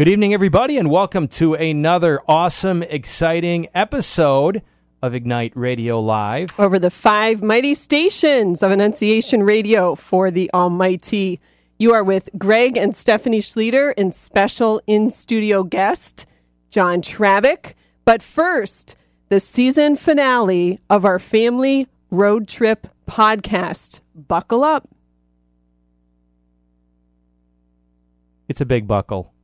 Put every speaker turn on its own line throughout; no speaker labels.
Good evening, everybody, and welcome to another awesome, exciting episode of Ignite Radio Live.
Over the five mighty stations of Annunciation Radio for the Almighty. You are with Greg and Stephanie Schlueter and special in studio guest, John Travick. But first, the season finale of our family road trip podcast. Buckle up.
It's a big buckle.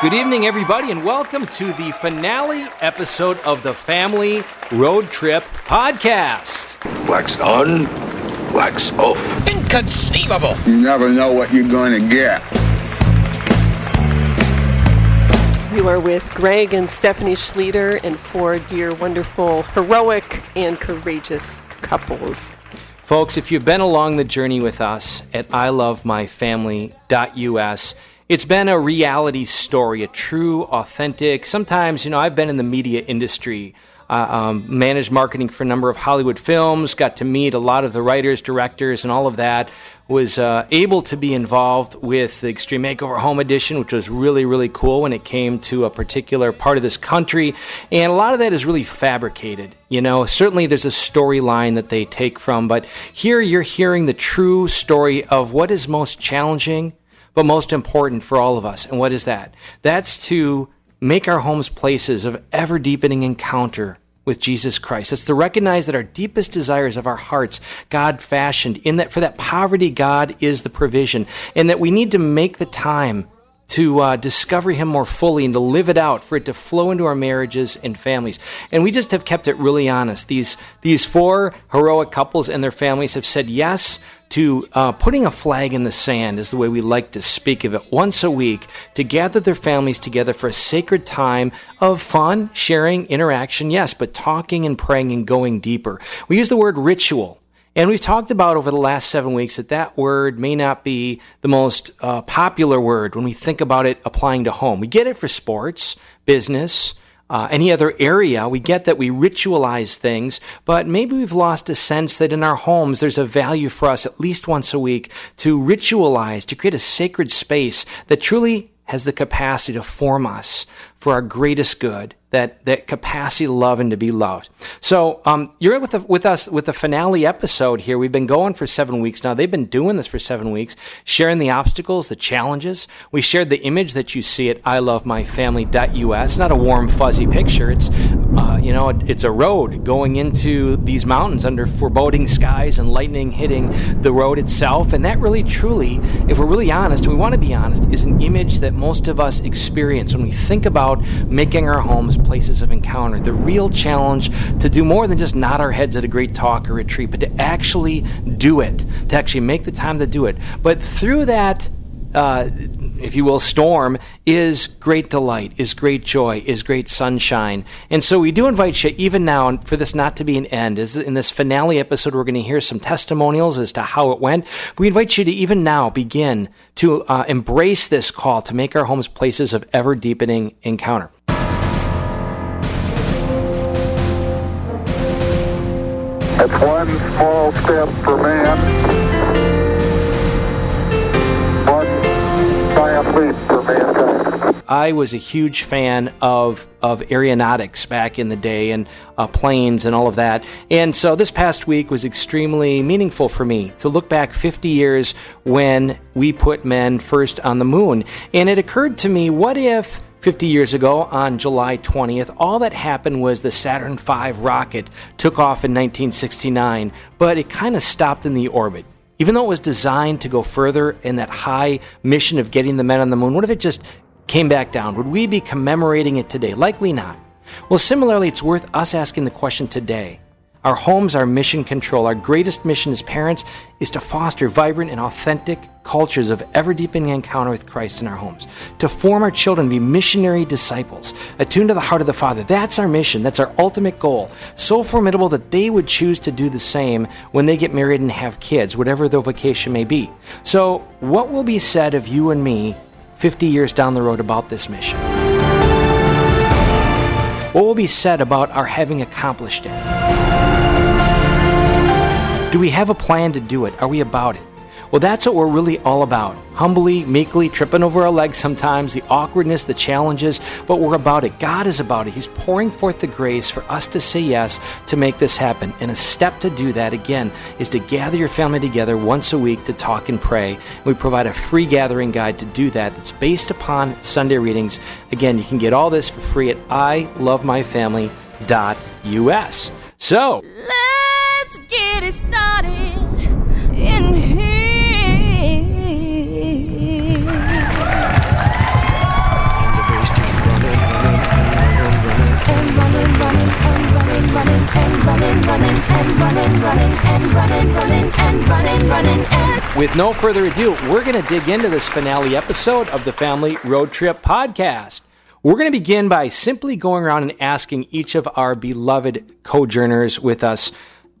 Good evening, everybody, and welcome to the finale episode of the Family Road Trip Podcast.
Wax on, wax off.
Inconceivable!
You never know what you're going to get.
You are with Greg and Stephanie Schlueter and four dear, wonderful, heroic, and courageous couples.
Folks, if you've been along the journey with us at ilovemyfamily.us, it's been a reality story, a true, authentic. Sometimes, you know, I've been in the media industry, uh, um, managed marketing for a number of Hollywood films, got to meet a lot of the writers, directors, and all of that. Was uh, able to be involved with the Extreme Makeover Home Edition, which was really, really cool when it came to a particular part of this country. And a lot of that is really fabricated. You know, certainly there's a storyline that they take from, but here you're hearing the true story of what is most challenging but most important for all of us. And what is that? That's to make our homes places of ever deepening encounter with Jesus Christ. It's to recognize that our deepest desires of our hearts, God fashioned, in that for that poverty, God is the provision, and that we need to make the time to uh, discover Him more fully and to live it out, for it to flow into our marriages and families. And we just have kept it really honest. These these four heroic couples and their families have said yes to uh, putting a flag in the sand, is the way we like to speak of it, once a week to gather their families together for a sacred time of fun, sharing, interaction, yes, but talking and praying and going deeper. We use the word ritual. And we've talked about over the last seven weeks that that word may not be the most uh, popular word when we think about it applying to home. We get it for sports, business, uh, any other area. We get that we ritualize things, but maybe we've lost a sense that in our homes there's a value for us at least once a week to ritualize, to create a sacred space that truly has the capacity to form us for our greatest good that that capacity to love and to be loved. So um, you're with the, with us with the finale episode here. We've been going for seven weeks now. They've been doing this for seven weeks, sharing the obstacles, the challenges. We shared the image that you see at ilovemyfamily.us. Not a warm fuzzy picture. It's uh, you know it's a road going into these mountains under foreboding skies and lightning hitting the road itself. And that really truly, if we're really honest, we want to be honest, is an image that most of us experience when we think about making our homes places of encounter. The real challenge to do more than just nod our heads at a great talk or retreat, but to actually do it, to actually make the time to do it. But through that, uh, if you will, storm is great delight, is great joy, is great sunshine. And so we do invite you, even now, for this not to be an end, is in this finale episode, we're going to hear some testimonials as to how it went. We invite you to even now begin to uh, embrace this call to make our homes places of ever deepening encounter.
It's one small step for man, one giant leap for mankind.
I was a huge fan of of aeronautics back in the day and uh, planes and all of that. And so this past week was extremely meaningful for me to look back 50 years when we put men first on the moon. And it occurred to me, what if 50 years ago, on July 20th, all that happened was the Saturn V rocket took off in 1969, but it kind of stopped in the orbit. Even though it was designed to go further in that high mission of getting the men on the moon, what if it just came back down? Would we be commemorating it today? Likely not. Well, similarly, it's worth us asking the question today Our homes are mission control. Our greatest mission as parents is to foster vibrant and authentic cultures of ever deepening encounter with Christ in our homes, to form our children to be missionary disciples, attuned to the heart of the Father. That's our mission. That's our ultimate goal. So formidable that they would choose to do the same when they get married and have kids, whatever their vocation may be. So, what will be said of you and me 50 years down the road about this mission? What will be said about our having accomplished it? Do we have a plan to do it? Are we about it? Well, that's what we're really all about. Humbly, meekly, tripping over our legs sometimes, the awkwardness, the challenges, but we're about it. God is about it. He's pouring forth the grace for us to say yes to make this happen. And a step to do that, again, is to gather your family together once a week to talk and pray. We provide a free gathering guide to do that that's based upon Sunday readings. Again, you can get all this for free at ilovemyfamily.us. So, With no further ado, we're going to dig into this finale episode of the Family Road Trip Podcast. We're going to begin by simply going around and asking each of our beloved co-journers with us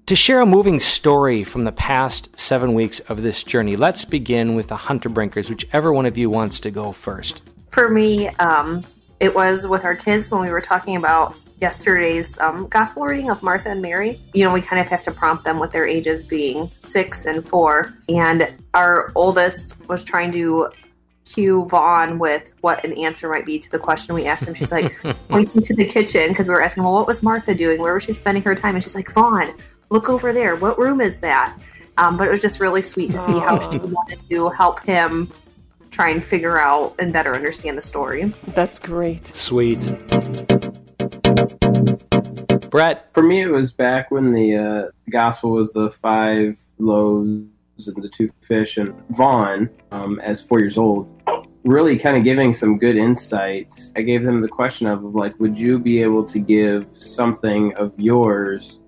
to share a moving story from the past seven weeks of this journey. Let's begin with the Hunter Brinkers, whichever one of you wants to go first.
For me, um, it was with our kids when we were talking about yesterday's um, gospel reading of Martha and Mary. You know, we kind of have to prompt them with their ages being six and four. And our oldest was trying to cue Vaughn with what an answer might be to the question we asked him. She's like pointing to the kitchen because we were asking, well, what was Martha doing? Where was she spending her time? And she's like, Vaughn, look over there. What room is that? Um, but it was just really sweet to see oh. how she wanted to help him try and figure out and better understand the story.
That's great.
Sweet. Brett.
For me, it was back when the uh, gospel was the five loaves and the two fish, and Vaughn, um, as four years old, really kind of giving some good insights. I gave them the question of like, would you be able to give something of yours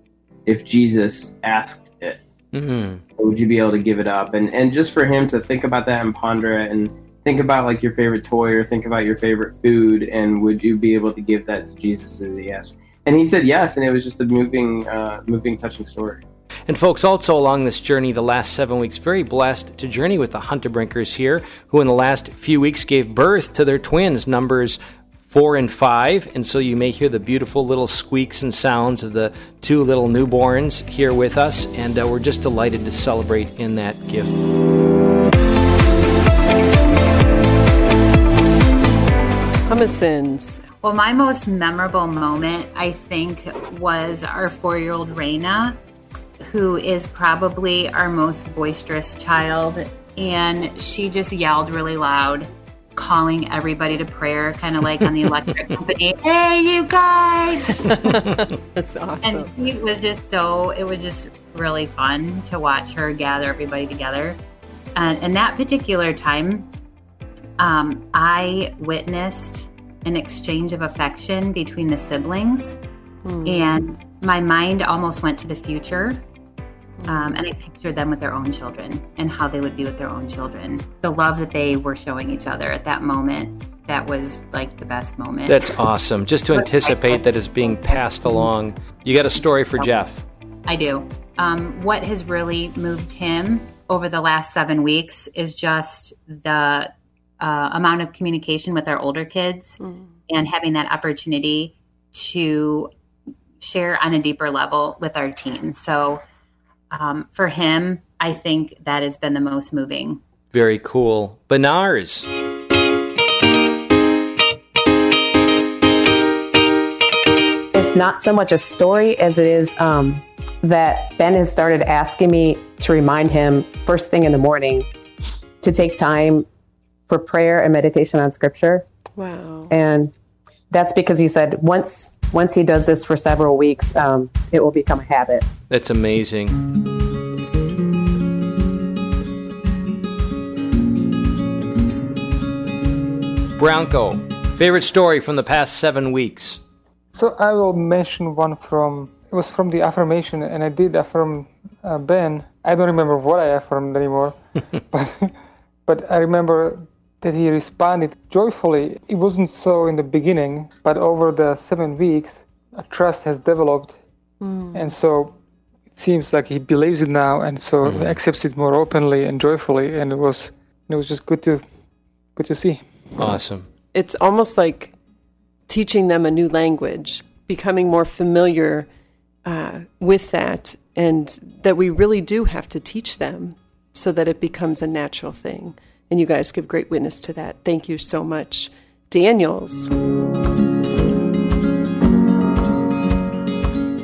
if Jesus asked it? Mm-hmm. would you be able to give it up? And and just for him to think about that and ponder it and think about like your favorite toy or think about your favorite food and would you be able to give that to Jesus as he asked? And he said yes, and it was just a moving, uh, moving, touching story.
And folks, also along this journey, the last seven weeks, very blessed to journey with the Hunter Brinkers here, who in the last few weeks gave birth to their twins, numbers four and five. And so you may hear the beautiful little squeaks and sounds of the two little newborns here with us. And uh, we're just delighted to celebrate in that gift.
Hummusons.
Well, my most memorable moment, I think, was our four year old Raina, who is probably our most boisterous child. And she just yelled really loud, calling everybody to prayer, kind of like on the electric company. Hey, you guys!
That's awesome.
And it was just so, it was just really fun to watch her gather everybody together. Uh, and in that particular time, um, I witnessed an exchange of affection between the siblings. Mm. And my mind almost went to the future. Um, and I pictured them with their own children and how they would be with their own children. The love that they were showing each other at that moment, that was like the best moment.
That's awesome. Just to anticipate that is being passed along. You got a story for Jeff.
I do. Um, what has really moved him over the last seven weeks is just the uh, amount of communication with our older kids mm. and having that opportunity to share on a deeper level with our teens. So um, for him, I think that has been the most moving.
Very cool. Benars.
It's not so much a story as it is um, that Ben has started asking me to remind him first thing in the morning to take time for prayer and meditation on scripture.
Wow.
And that's because he said once once he does this for several weeks, um, it will become a habit.
That's amazing. Bronco, favorite story from the past seven weeks.
So I will mention one from it was from the affirmation, and I did affirm uh, Ben. I don't remember what I affirmed anymore, but but I remember that he responded joyfully. It wasn't so in the beginning, but over the seven weeks, a trust has developed. Mm. And so it seems like he believes it now and so mm. accepts it more openly and joyfully. And it was it was just good to good to see.
Awesome.
It's almost like teaching them a new language becoming more familiar uh, with that, and that we really do have to teach them so that it becomes a natural thing. And you guys give great witness to that. Thank you so much. Daniels.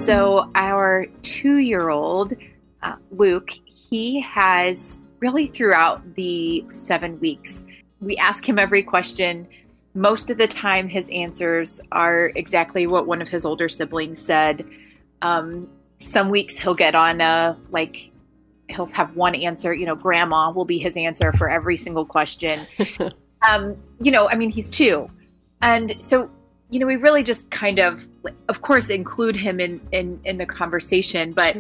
So, our two year old, uh, Luke, he has really throughout the seven weeks, we ask him every question. Most of the time, his answers are exactly what one of his older siblings said. Um, some weeks he'll get on a like he'll have one answer you know grandma will be his answer for every single question. Um you know i mean he's two. And so you know we really just kind of of course include him in in in the conversation but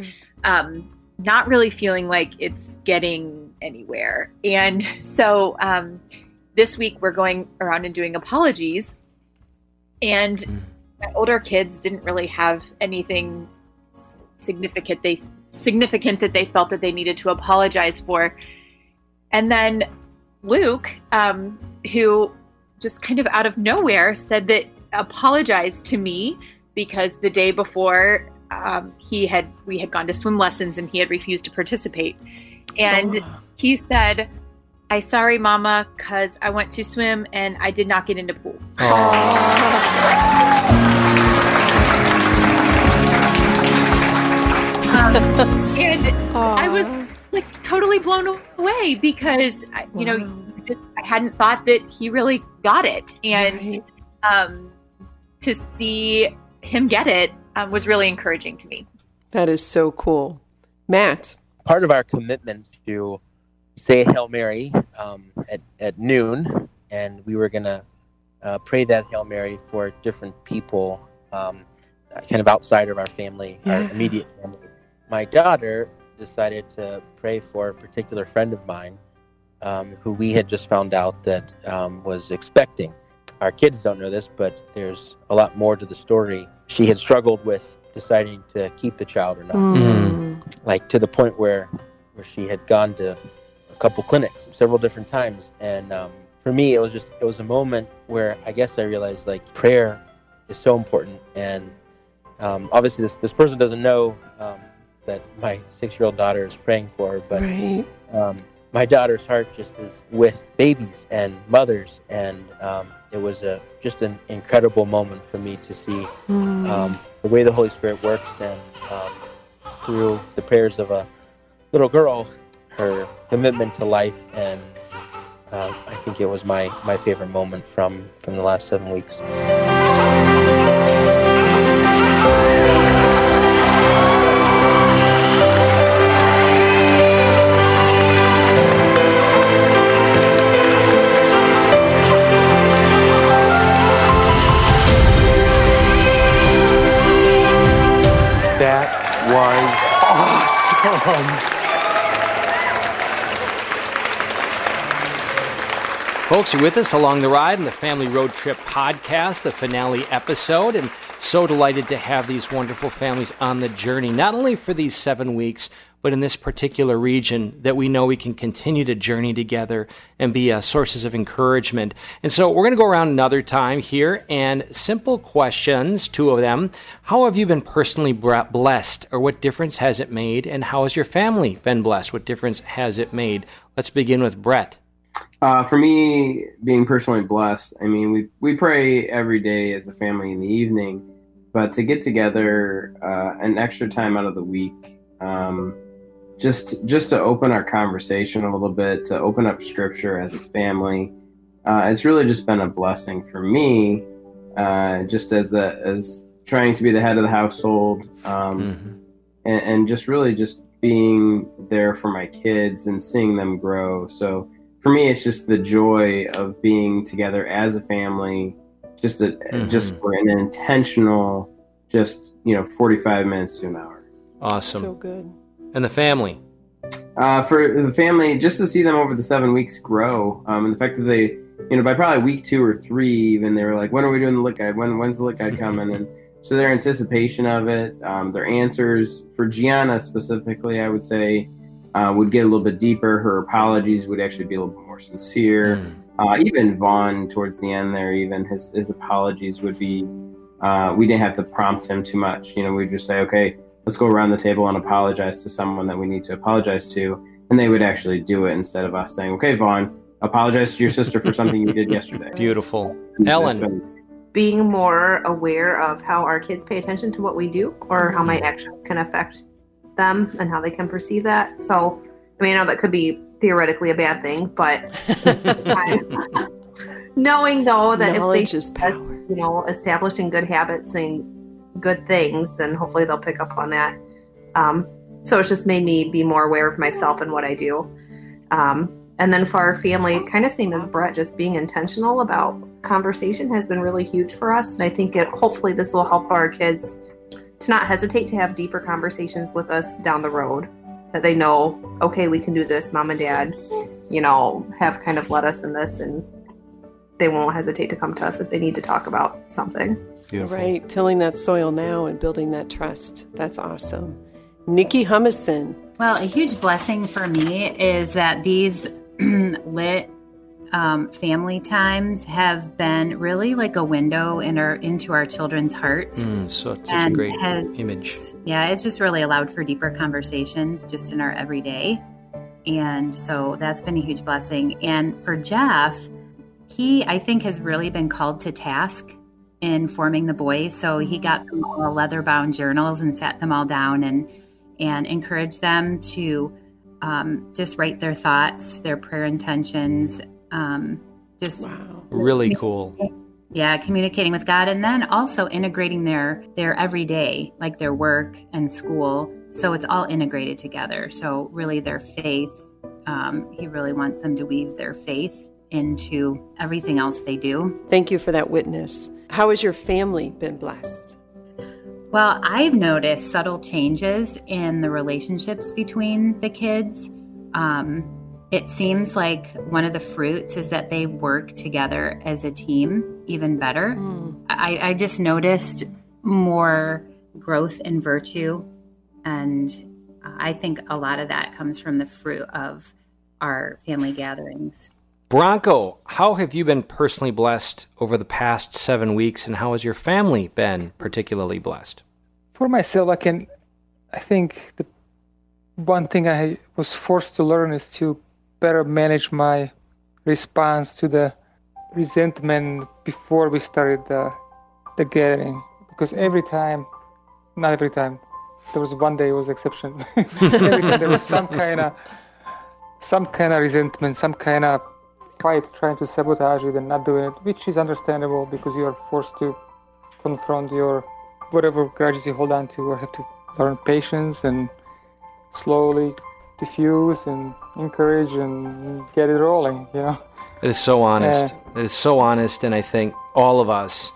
um not really feeling like it's getting anywhere. And so um this week we're going around and doing apologies. And my older kids didn't really have anything significant they significant that they felt that they needed to apologize for. And then Luke, um, who just kind of out of nowhere said that apologized to me because the day before um, he had we had gone to swim lessons and he had refused to participate. And
Oh.
he said, "I sorry, Mama, because I went to swim and I did not get into pool." Um, and I was like totally blown away because I- you know just I hadn't thought that he really got it, and um, to see him get it um, was really encouraging to me.
That is so cool. Matt.
part of our commitment to say Hail Mary um, at, at noon, and we were going to uh, pray that Hail Mary for different people, um, uh, kind of outside of our family, our immediate family. My daughter decided to pray for a particular friend of mine um, who we had just found out that um, was expecting. Our kids don't know this, but there's a lot more to the story. She had struggled with deciding to keep the child or not
Mm.
like to the point where where she had gone to a couple clinics several different times and um, for me it was just it was a moment where i guess i realized like prayer is so important and um, obviously this, this person doesn't know um, that my six year old daughter is praying for but
Right.
um, my daughter's heart just is with babies and mothers and um, it was a just an incredible moment for me to see
Mm.
um, the way the Holy Spirit works and um, through the prayers of a little girl, her commitment to life, and um, I think it was my, my favorite moment from, from the last seven weeks.
Um,
Folks, you're with us along the ride in the Family Road Trip podcast, the finale episode, and so delighted to have these wonderful families on the journey, not only for these seven weeks, but in this particular region that we know we can continue to journey together and be uh, sources of encouragement. And so we're going to go around another time here and simple questions, two of them. How have you been personally blessed, or what difference has it made? And how has your family been blessed? What difference has it made? Let's begin with Brett.
Uh, for me, being personally blessed, I mean, we we pray every day as a family in the evening, but to get together uh, an extra time out of the week, um, just just to open our conversation a little bit, to open up Scripture as a family, uh, it's really just been a blessing for me. Uh, just as the as trying to be the head of the household, um, and, and just really just being there for my kids and seeing them grow. So for me, it's just the joy of being together as a family, just a,
Mhm.
just for an intentional, just you know, forty five minutes to an hour.
Awesome.
So good.
And the family.
Uh, for the family, just to see them over the seven weeks grow, um, and the fact that they, you know, by probably week two or three, even they were like, "When are we doing the look guide? When when's the look guide coming?" and so their anticipation of it, um, their answers for Gianna specifically, I would say, uh, would get a little bit deeper. Her apologies would actually be a little bit more sincere. Uh, even Vaughn, towards the end there, even his his apologies would be uh, we didn't have to prompt him too much. You know, we'd just say, okay, let's go around the table and apologize to someone that we need to apologize to. And they would actually do it instead of us saying, okay, Vaughn, apologize to your sister for something you did yesterday.
Beautiful.
That's
Ellen.
been-
being more aware of how our kids pay attention to what we do or how my mm-hmm. actions can affect them and how they can perceive that. So, I mean, I know that could be theoretically a bad thing, but knowing though that
Knowledge
if
is
they, you know, establishing good habits and good things, then hopefully they'll pick up on that. Um, so it's just made me be more aware of myself and what I do. Um, and then for our family, kind of same as Brett, just being intentional about conversation has been really huge for us. And I think it hopefully this will help our kids to not hesitate to have deeper conversations with us down the road. That they know, okay, we can do this, mom and dad, you know, have kind of led us in this and they won't hesitate to come to us if they need to talk about something.
Right, tilling that soil now and building that trust. That's awesome. Nikki Humison.
Well, a huge blessing for me is that these lit um, family times have been really like a window in our, into our children's hearts.
Mm, so such a great
has-
image.
Yeah, it's just really allowed for deeper conversations just in our everyday. And so that's been a huge blessing. And for Jeff, he, I think, has really been called to task in forming the boys. So he got them all leather bound journals and sat them all down and and encouraged them to um, just write their thoughts, their prayer intentions, um, just
Really cool.
yeah communicating with god and then also integrating their their everyday like their work and school so it's all integrated together so really their faith um, he really wants them to weave their faith into everything else they do
Thank you for that witness. How has your family been blessed?
well i've noticed subtle changes in the relationships between the kids um, it seems like one of the fruits is that they work together as a team even better I, I just noticed more growth in virtue. And I think a lot of that comes from the fruit of our family gatherings.
Bronco, how have you been personally blessed over the past seven weeks, and how has your family been particularly blessed?
For myself, I can, I think the one thing I was forced to learn is to better manage my response to the resentment before we started the, the gathering. Because every time, not every time, there was one day it was exception. every time there was some kind of, some kind of resentment, some kind of fight trying to sabotage it and not doing it, which is understandable because you are forced to confront your whatever grudges you hold on to or have to learn patience and slowly diffuse and encourage and get it rolling, you know?
It is so honest. It is so honest, and I think all of us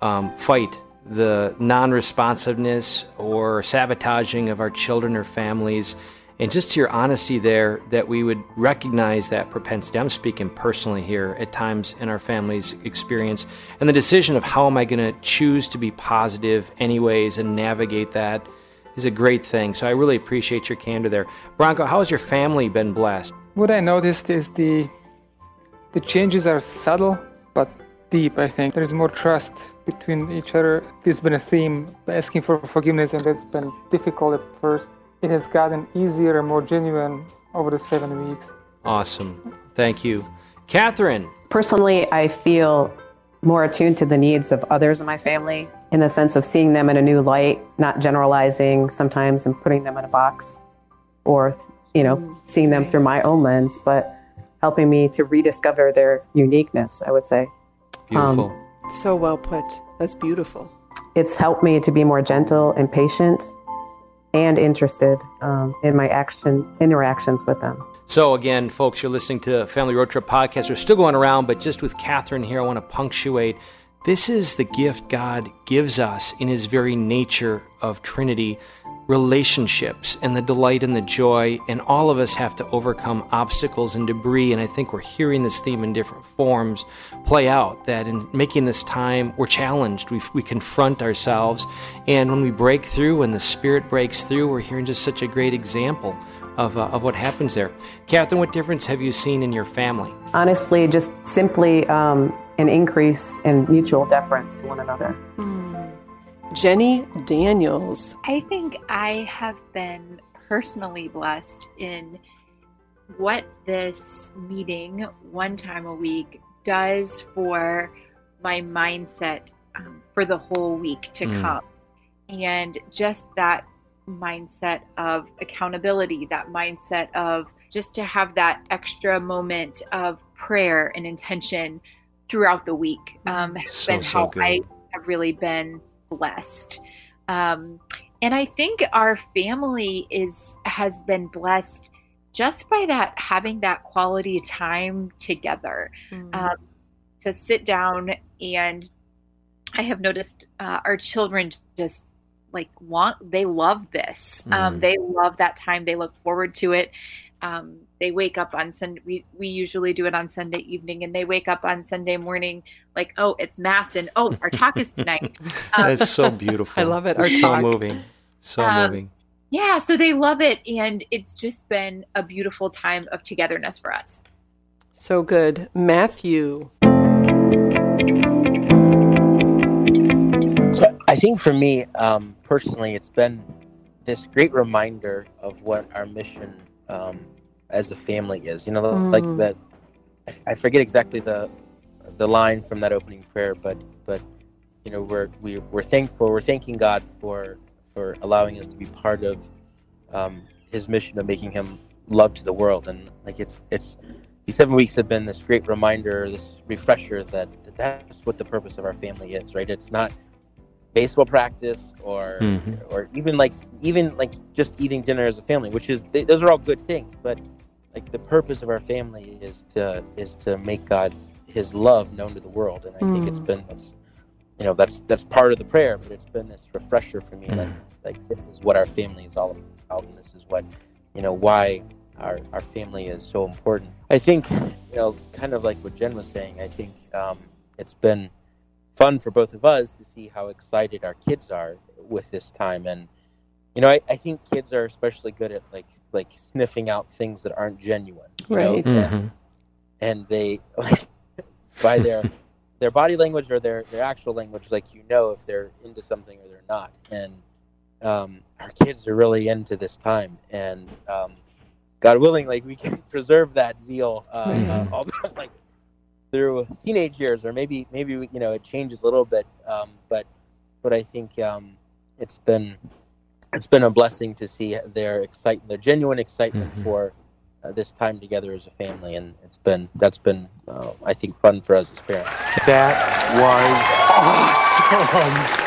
um, fight the non-responsiveness or sabotaging of our children or families. And just to your honesty there, that we would recognize that propensity. I'm speaking personally here at times in our family's experience, and the decision of how am I going to choose to be positive anyways and navigate that is a great thing. So I really appreciate your candor there. Bronco, how has your family been blessed?
What I noticed is the the changes are subtle but deep, I think. There's more trust between each other. This has been a theme asking for forgiveness and that's been difficult at first. It has gotten easier and more genuine over the seven weeks.
Awesome. Thank you. Catherine,
Personally, I feel more attuned to the needs of others in my family in the sense of seeing them in a new light, not generalizing sometimes and putting them in a box or, you know, seeing them through my own lens, but helping me to rediscover their uniqueness, I would say.
Beautiful.
Um, so well put. That's beautiful.
It's helped me to be more gentle and patient and interested um, in my action interactions with them.
So, again, folks, you're listening to Family Road Trip Podcast. We're still going around, but just with Catherine here, I want to punctuate this is the gift God gives us in His very nature of Trinity relationships and the delight and the joy. And all of us have to overcome obstacles and debris. And I think we're hearing this theme in different forms play out that in making this time, we're challenged. We, we confront ourselves. And when we break through, when the Spirit breaks through, we're hearing just such a great example of, uh, of what happens there. Catherine, what difference have you seen in your family?
Honestly, just simply um, an increase in mutual deference to one another.
Jenny Daniels.
I think I have been personally blessed in what this meeting one time a week does for my mindset um, for the whole week to
Mm.
come. And just that mindset of accountability, that mindset of just to have that extra moment of prayer and intention throughout the week um, has
So,
been how. I have really been blessed. Um, and I think our family is has been blessed just by that having that quality time together. Um, to sit down and I have noticed uh, our children just like want they love this. Um,
Mm.
they love that time. They look forward to it. Um, they wake up on Sunday. We, we usually do it on Sunday evening, and they wake up on Sunday morning like, oh, it's mass, and oh, our talk is tonight. Um,
That's so beautiful.
I love it.
It's
Our
so
talk.
moving. So
Um,
moving.
yeah, so they love it, and it's just been a beautiful time of togetherness for us.
So good. Matthew.
So I think for me, um, personally, it's been this great reminder of what our mission um, as a family is. You know,
Mm.
like that. I- I forget exactly the the line from that opening prayer, but but you know, we're we, we're thankful. We're thanking God for for allowing us to be part of um, His mission of making Him love to the world, and like it's it's these seven weeks have been this great reminder, this refresher that, that that's what the purpose of our family is. Right? It's not baseball practice or
Mhm.
or even like even like just eating dinner as a family which is th- those are all good things but like the purpose of our family is to is to make god his love known to the world. And i think it's been this you know that's that's part of the prayer but it's been this refresher for me like
Mm.
like this is what our family is all about and this is what you know why our our family is so important. I think you know kind of like what jen was saying i think um it's been fun for both of us to see how excited our kids are with this time and you know I, I think kids are especially good at like like sniffing out things that aren't genuine you know?
Right.
and, and they like by their their body language or their their actual language like you know if they're into something or they're not and um, our kids are really into this time and um, god willing like we can preserve that zeal uh, uh,
Mhm.
all the, like through teenage years or maybe maybe you know it changes a little bit um, but but i think um, it's been it's been a blessing to see their excitement their genuine excitement
Mhm.
for uh, this time together as a family and it's been that's been uh, i think fun for us as parents
That was awesome.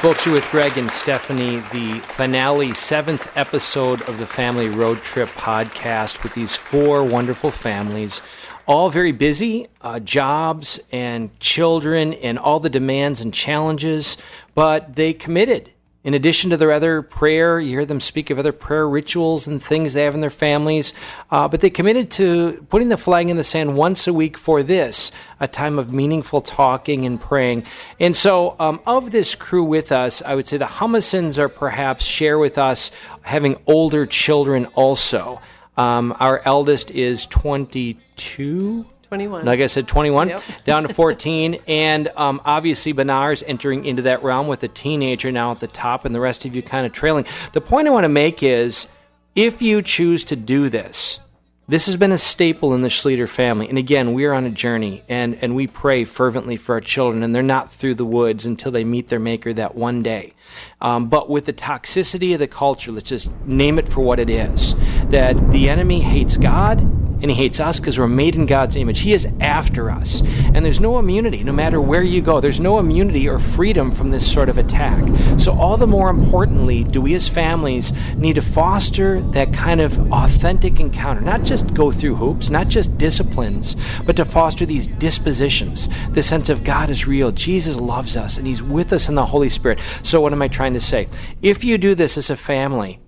Folks, you're with Greg and Stephanie, the finale, seventh episode of the Family Road Trip podcast with these four wonderful families, all very busy, uh, jobs and children and all the demands and challenges, but they committed. In addition to their other prayer, you hear them speak of other prayer rituals and things they have in their families, uh, but they committed to putting the flag in the sand once a week for this, a time of meaningful talking and praying. And so, um, of this crew with us, I would say the Hummusons are perhaps share with us having older children also. Um, our eldest is 22.
21.
Like I said, 21
Yep.
down to 14. And um, obviously, Benar's entering into that realm with a teenager now at the top, and the rest of you kind of trailing. The point I want to make is if you choose to do this, this has been a staple in the Schlueter family. And again, we are on a journey, and, and we pray fervently for our children, and they're not through the woods until they meet their Maker that one day. Um, but with the toxicity of the culture, let's just name it for what it is that the enemy hates God and he hates us because we're made in God's image. He is after us. And there's no immunity, no matter where you go. There's no immunity or freedom from this sort of attack. So, all the more importantly, do we as families need to foster that kind of authentic encounter? Not just go through hoops, not just disciplines, but to foster these dispositions. The sense of God is real, Jesus loves us, and He's with us in the Holy Spirit. So, what am I trying to say? If you do this as a family,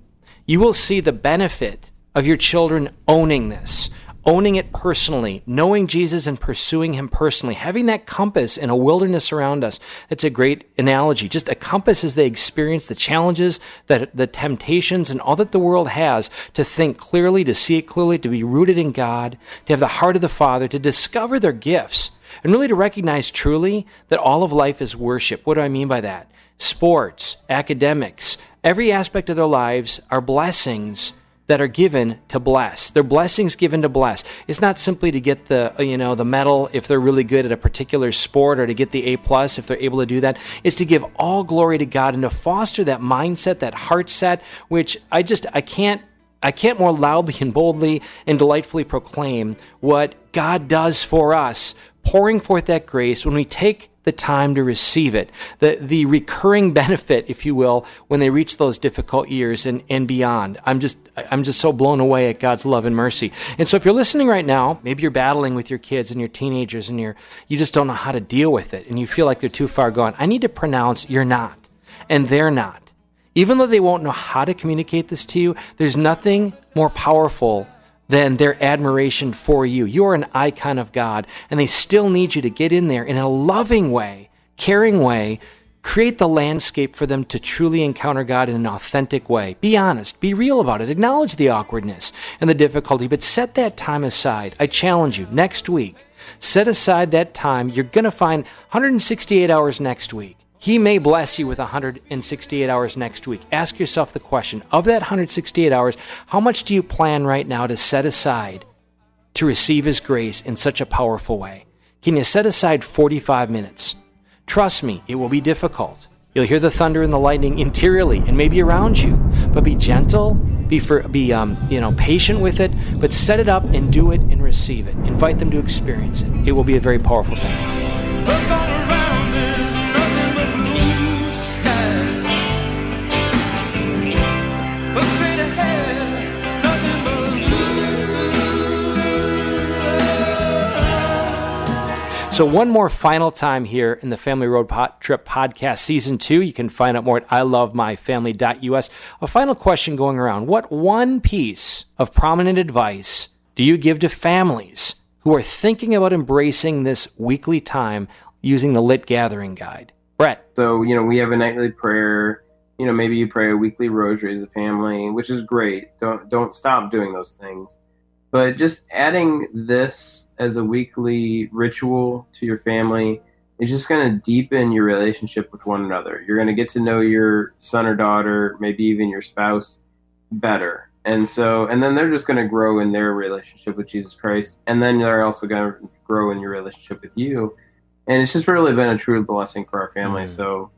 you will see the benefit of your children owning this, owning it personally, knowing Jesus and pursuing him personally, having that compass in a wilderness around us. It's a great analogy. Just a compass as they experience the challenges, that the temptations, and all that the world has to think clearly, to see it clearly, to be rooted in God, to have the heart of the Father, to discover their gifts, and really to recognize truly that all of life is worship. What do I mean by that? Sports, academics, every aspect of their lives are blessings that are given to bless. They're blessings given to bless. It's not simply to get the you know the medal if they're really good at a particular sport or to get the A plus if they're able to do that. It's to give all glory to God and to foster that mindset, that heart set, which I just I can't I can't more loudly and boldly and delightfully proclaim what God does for us, pouring forth that grace when we take the time to receive it. The, the recurring benefit, if you will, when they reach those difficult years and, and beyond. I'm just, I'm just so blown away at God's love and mercy. And so if you're listening right now, maybe you're battling with your kids and your teenagers and you're, you just don't know how to deal with it and you feel like they're too far gone. I need to pronounce you're not and they're not. Even though they won't know how to communicate this to you, there's nothing more powerful than their admiration for you. You're an icon of God, and they still need you to get in there in a loving way, caring way, create the landscape for them to truly encounter God in an authentic way. Be honest, be real about it, acknowledge the awkwardness and the difficulty, but set that time aside. I challenge you next week. Set aside that time. You're going to find 168 hours next week. He may bless you with 168 hours next week. Ask yourself the question of that 168 hours, how much do you plan right now to set aside to receive His grace in such a powerful way? Can you set aside 45 minutes? Trust me, it will be difficult. You'll hear the thunder and the lightning interiorly and maybe around you, but be gentle, be for, be um, you know patient with it, but set it up and do it and receive it. Invite them to experience it. It will be a very powerful thing. So, one more final time here in the Family Road Trip Podcast Season 2. You can find out more at ilovemyfamily.us. A final question going around What one piece of prominent advice do you give to families who are thinking about embracing this weekly time using the Lit Gathering Guide? Brett.
So, you know, we have a nightly prayer. You know, maybe you pray a weekly rosary as a family, which is great. Don't don't stop doing those things. But just adding this as a weekly ritual to your family is just going to deepen your relationship with one another. You're going to get to know your son or daughter, maybe even your spouse, better. And so, and then they're just going to grow in their relationship with Jesus Christ. And then they're also going to grow in your relationship with you. And it's just really been a true blessing for our family. Mm. So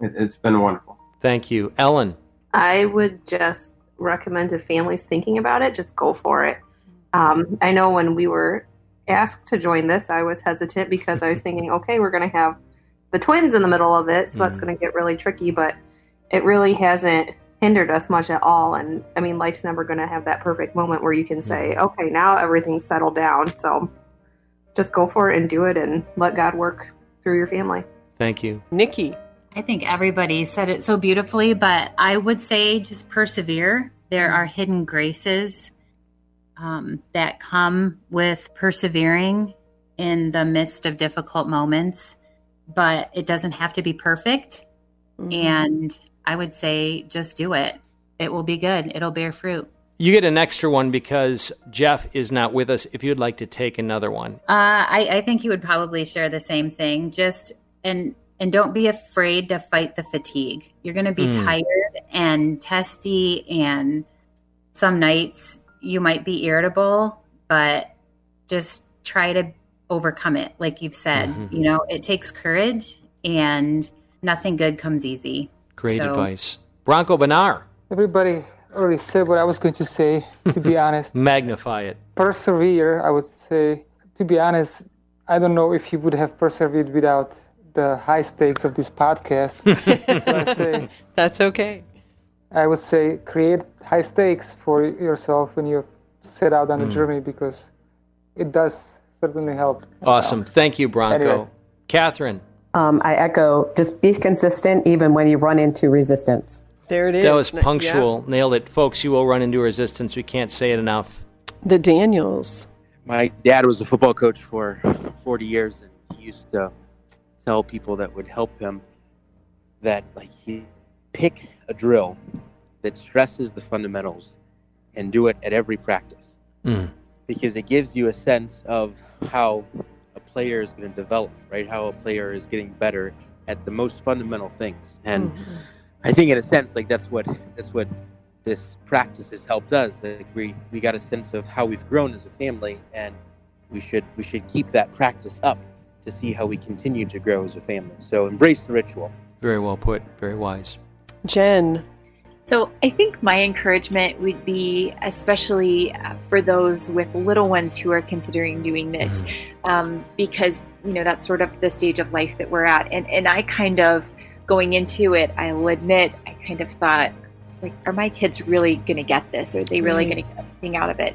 it, it's been wonderful.
Thank you. Ellen.
I would just recommend to families thinking about it, just go for it. Um, I know when we were asked to join this, I was hesitant because I was thinking, okay, we're going to have the twins in the middle of it, so mm that's going to get really tricky. But it really hasn't hindered us much at all. And I mean, life's never going to have that perfect moment where you can say, okay, now everything's settled down. So just go for it and do it and let God work through your family.
Thank you.
Nikki.
I think everybody said it so beautifully, but I would say just persevere. There are hidden graces um, that come with persevering in the midst of difficult moments, but it doesn't have to be perfect. Mm-hmm. And I would say just do it. It will be good, it'll bear fruit.
You get an extra one because Jeff is not with us. If you'd like to take another one,
uh, I, I think he would probably share the same thing. Just and and don't be afraid to fight the fatigue. You're going to be mm. tired and testy, and some nights you might be irritable, but just try to overcome it. Like you've said, mm-hmm. you know, it takes courage and nothing good comes easy.
Great so, advice. Bronco Benar.
Everybody already said what I was going to say, to be honest.
Magnify it.
Persevere, I would say. To be honest, I don't know if you would have persevered without the high stakes of this podcast. so I say
that's okay.
I would say create high stakes for yourself when you set out on mm. a journey because it does certainly help.
Awesome. Thank you, Bronco. Anyway. Catherine.
Um, I echo just be consistent even when you run into resistance.
There it is.
That was punctual. Yeah. Nailed it. Folks, you will run into resistance. We can't say it enough.
The Daniels.
my dad was a football coach for 40 years, and he used to tell people that would help him that like he pick a drill that stresses the fundamentals and do it at every practice
Mm.
because it gives you a sense of how a player is going to develop, right? How a player is getting better at the most fundamental things. And I think in a sense like that's what that's what this practice has helped us. Like we we got a sense of how we've grown as a family and we should we should keep that practice up to see how we continue to grow as a family. So embrace the ritual.
Very well put. Very wise.
Jen.
So I think my encouragement would be, especially uh, for those with little ones who are considering doing this, um, because you know that's sort of the stage of life that we're at. And and I kind of going into it, I'll admit, I kind of thought, like, are my kids really going to get this? Are they really
Right.
going to get anything out of it?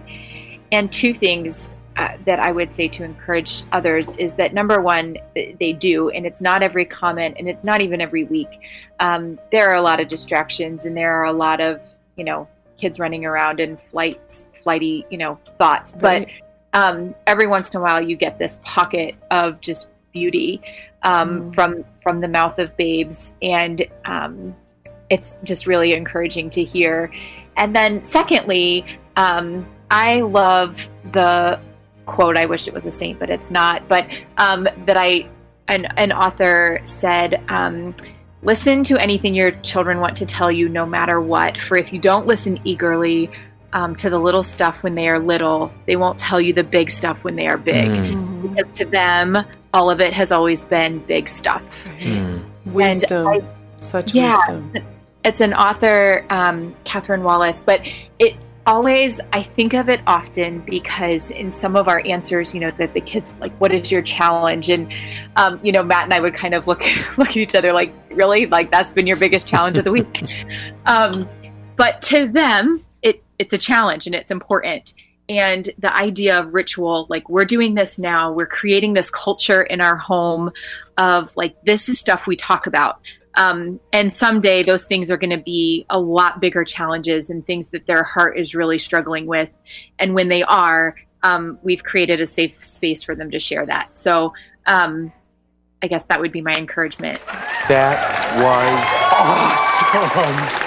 And two things uh, that I would say to encourage others is that number one, they do, and it's not every comment, and it's not even every week. Um, there are a lot of distractions, and there are a lot of you know kids running around and flights, flighty you know thoughts. But um, every once in a while, you get this pocket of just beauty um, from from the mouth of babes, and um, it's just really encouraging to hear. And then, secondly, um, I love the quote. I wish it was a saint, but it's not. But um, that I, an, an author said, um, listen to anything your children want to tell you, no matter what. For if you don't listen eagerly um, to the little stuff when they are little, they won't tell you the big stuff when they are big. Because to them, all of it has always been big stuff.
Wisdom.
I-
Such
yeah,
wisdom.
it's an- It's an author, um, Catherine Wallace, but it always, I think of it often because in some of our answers, you know, that the kids like, "What is your challenge?" and um, you know, Matt and I would kind of look look at each other like, "Really? Like that's been your biggest challenge of the week?" um, but to them, it it's a challenge and it's important. And the idea of ritual, like we're doing this now, we're creating this culture in our home of like this is stuff we talk about. Um, and someday those things are going to be a lot bigger challenges and things that their heart is really struggling with. And when they are, um, we've created a safe space for them to share that. So um, I guess that would be my encouragement.
That was awesome.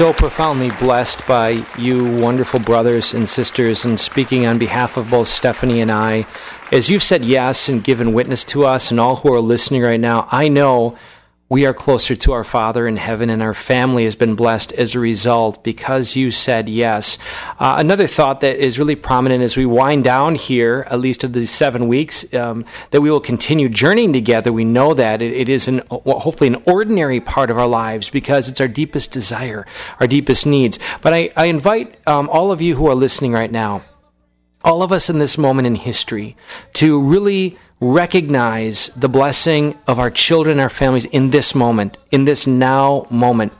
So profoundly blessed by you, wonderful brothers and sisters, and speaking on behalf of both Stephanie and I. As you've said yes and given witness to us, and all who are listening right now, I know we are closer to our Father in heaven, and our family has been blessed as a result because you said yes. Uh, another thought that is really prominent as we wind down here, at least of these seven weeks, um, that we will continue journeying together. We know that it, it is an, hopefully an ordinary part of our lives because it's our deepest desire, our deepest needs. But I, I invite um, all of you who are listening right now all of us in this moment in history to really recognize the blessing of our children, our families in this moment, in this now moment.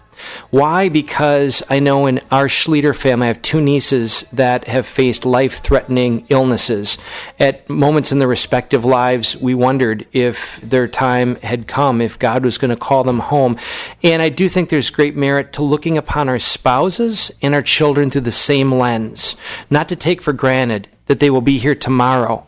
Why? Because I know in our Schlueter family, I have two nieces that have faced life threatening illnesses. At moments in their respective lives, we wondered if their time had come, if God was going to call them home. And I do think there's great merit to looking upon our spouses and our children through the same lens, not to take for granted that they will be here tomorrow.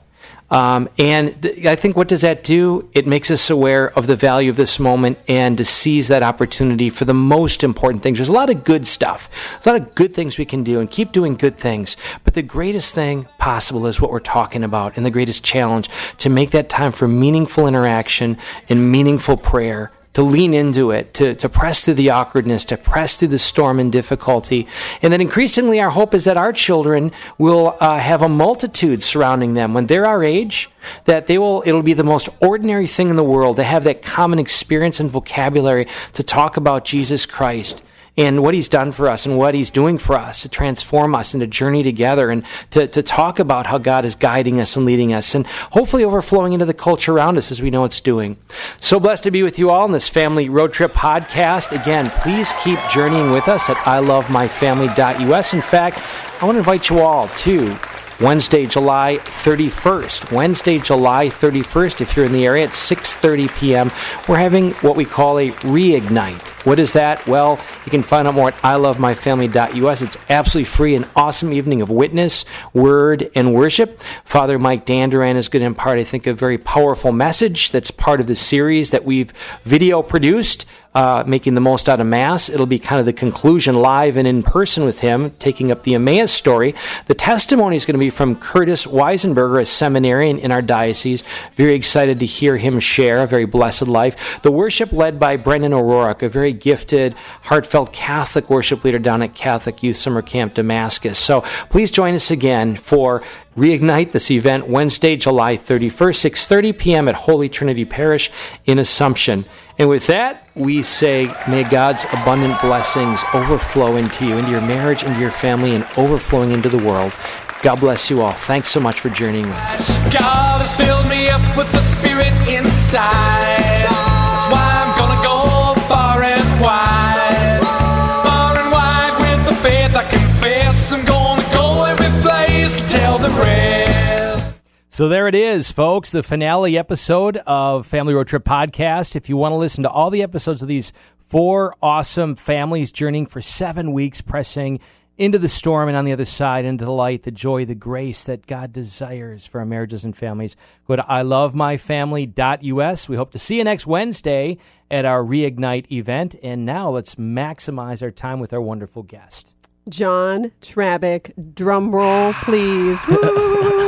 Um, and th- I think what does that do? It makes us aware of the value of this moment and to seize that opportunity for the most important things. There's a lot of good stuff. There's a lot of good things we can do and keep doing good things. But the greatest thing possible is what we're talking about and the greatest challenge to make that time for meaningful interaction and meaningful prayer to lean into it, to, to press through the awkwardness, to press through the storm and difficulty. And then increasingly, our hope is that our children will uh, have a multitude surrounding them when they're our age, that they will, it'll be the most ordinary thing in the world to have that common experience and vocabulary to talk about Jesus Christ and what he's done for us and what he's doing for us to transform us and to journey together and to, to talk about how God is guiding us and leading us and hopefully overflowing into the culture around us as we know it's doing. So blessed to be with you all in this family road trip podcast. Again, please keep journeying with us at ilovemyfamily.us. In fact, I want to invite you all to Wednesday, July 31st. Wednesday, July 31st. If you're in the area, at 6:30 p.m. We're having what we call a reignite. What is that? Well, you can find out more at ilovemyfamily.us. It's absolutely free, an awesome evening of witness, word, and worship. Father Mike Danduran is going to impart, I think, a very powerful message that's part of the series that we've video produced uh, making the most out of Mass. It'll be kind of the conclusion live and in person with him, taking up the Emmaus story. The testimony is going to be from Curtis Weisenberger, a seminarian in our diocese. Very excited to hear him share a very blessed life. The worship led by Brendan O'Rourke, a very gifted, heartfelt Catholic worship leader down at Catholic Youth Summer Camp Damascus. So please join us again for Reignite this event Wednesday, July 31st, 6:30 p.m. at Holy Trinity Parish in Assumption. And with that, we say, may God's abundant blessings overflow into you, into your marriage, into your family, and overflowing into the world. God bless you all. Thanks so much for journeying with us.
God has filled me up with the spirit inside.
So there it is, folks, the finale episode of Family Road Trip Podcast. If you want to listen to all the episodes of these four awesome families journeying for seven weeks, pressing into the storm and on the other side, into the light, the joy, the grace that God desires for our marriages and families, go to ilovemyfamily.us. We hope to see you next Wednesday at our Reignite event. And now let's maximize our time with our wonderful guest.
John Trabick. Drum roll, please.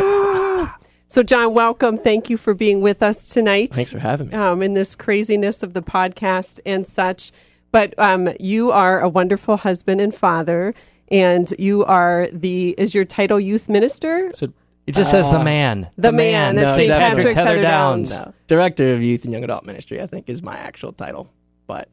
Woo! so, John, welcome. Thank you for being with us tonight.
Thanks for having me.
Um, in this craziness of the podcast and such. But um, you are a wonderful husband and father, and you are the is your title youth minister?
So
It just says the man.
The man at
no,
St. Patrick's
Heather
Heather
Downs.
Downs.
No. Director of Youth and Young Adult Ministry, I think, is my actual title. But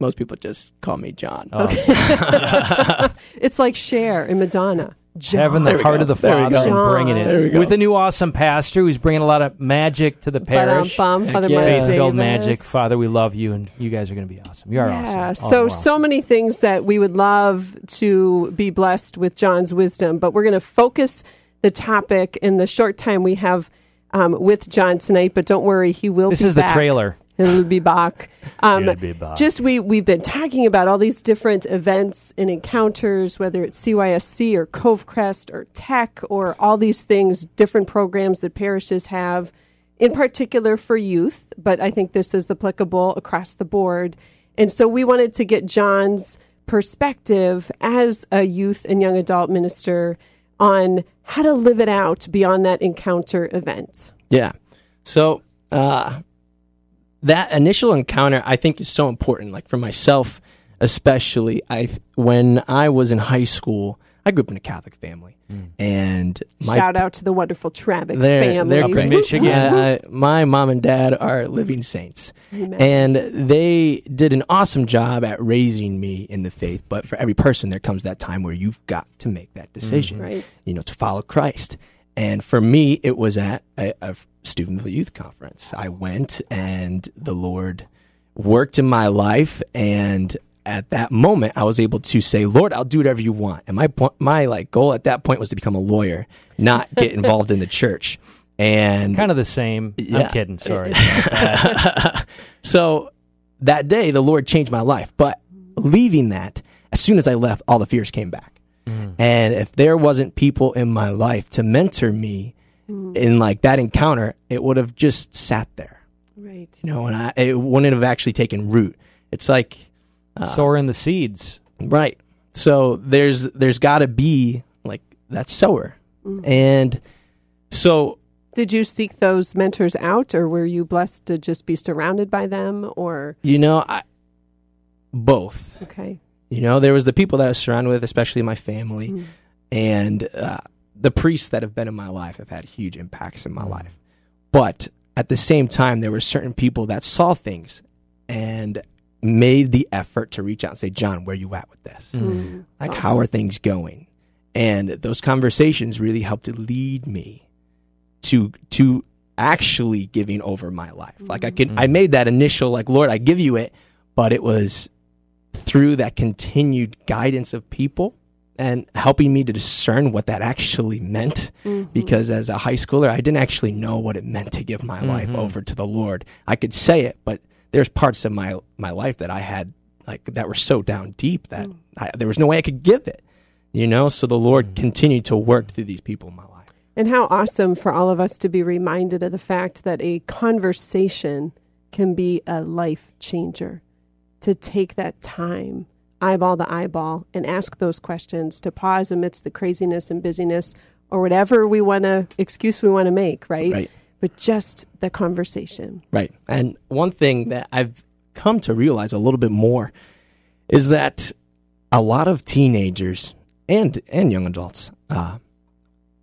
most people just call me John.
Oh,
it's like Cher and Madonna. John.
Having the heart
go.
of the
There
Father and bringing it with a new awesome pastor who's bringing a lot of magic to the parish.
Ba-dum-bum, Father
yeah.
Faith-filled magic, Father. We love you, and you guys are going to be awesome. You are awesome.
Yeah.
All
So
more
so many things that we would love to be blessed with John's wisdom, but we're going to focus the topic in the short time we have um, with John tonight. But don't worry, he will.
This is the trailer.
He'll be back. Um,
He'll be back.
Just we we've been talking about all these different events and encounters, whether it's CYSC or Cove Crest or Tech or all these things, different programs that parishes have, in particular for youth. But I think this is applicable across the board. And so we wanted to get John's perspective as a youth and young adult minister on how to live it out beyond that encounter event.
Yeah. So uh, that initial encounter, I think, is so important. Like for myself, especially, I when I was in high school, I grew up in a Catholic family, mm. and my
Shout out to the wonderful Trabick
they're,
family.
they're
Up
great.
Michigan.
Uh, I- my mom and dad are living saints,
Amen.
and they did an awesome job at raising me in the faith. But for every person, there comes that time where you've got to make that mm-hmm. decision,
Right.
you know, to follow Christ. And for me, it was at a, a student youth conference. I went, and the Lord worked in my life, and at that moment, I was able to say, "Lord, I'll do whatever you want." And my my like goal at that point was to become a lawyer, not get involved in the church. And
kind of the same. I'm kidding. Sorry.
so that day, the Lord changed my life. But leaving that, as soon as I left, all the fears came back. Mm-hmm. And if there wasn't people in my life to mentor me mm-hmm. in like that encounter, it would have just sat there,
Right.
you know, and I, it wouldn't have actually taken root. It's like, uh,
so are in the seeds.
Right. So there's there's got to be like that sower, mm-hmm. and so
Did you seek those mentors out, or were you blessed to just be surrounded by them? Or
you know, I both.
okay,
You know, there was the people that I was surrounded with, especially my family, and uh, the priests that have been in my life have had huge impacts in my life. But at the same time, there were certain people that saw things and made the effort to reach out and say, "John, where you at with this?
Mm.
Like,
That's
how are things going?" And those conversations really helped to lead me to to actually giving over my life. Like I can, I made that initial like, Lord, I give you it, but it was through that continued guidance of people and helping me to discern what that actually meant.
Mhm.
Because as a high schooler, I didn't actually know what it meant to give my life
Mhm.
over to the Lord. I could say it, but there's parts of my my life that I had like that were so down deep that I, there was no way I could give it. You know, so the Lord continued to work through these people in my life.
And how awesome for all of us to be reminded of the fact that a conversation can be a life changer. To take that time, eyeball to eyeball, and ask those questions, to pause amidst the craziness and busyness or whatever we want to, excuse we want to make, right?
Right.
But just the conversation.
Right. And one thing that I've come to realize a little bit more is that a lot of teenagers and and young adults uh,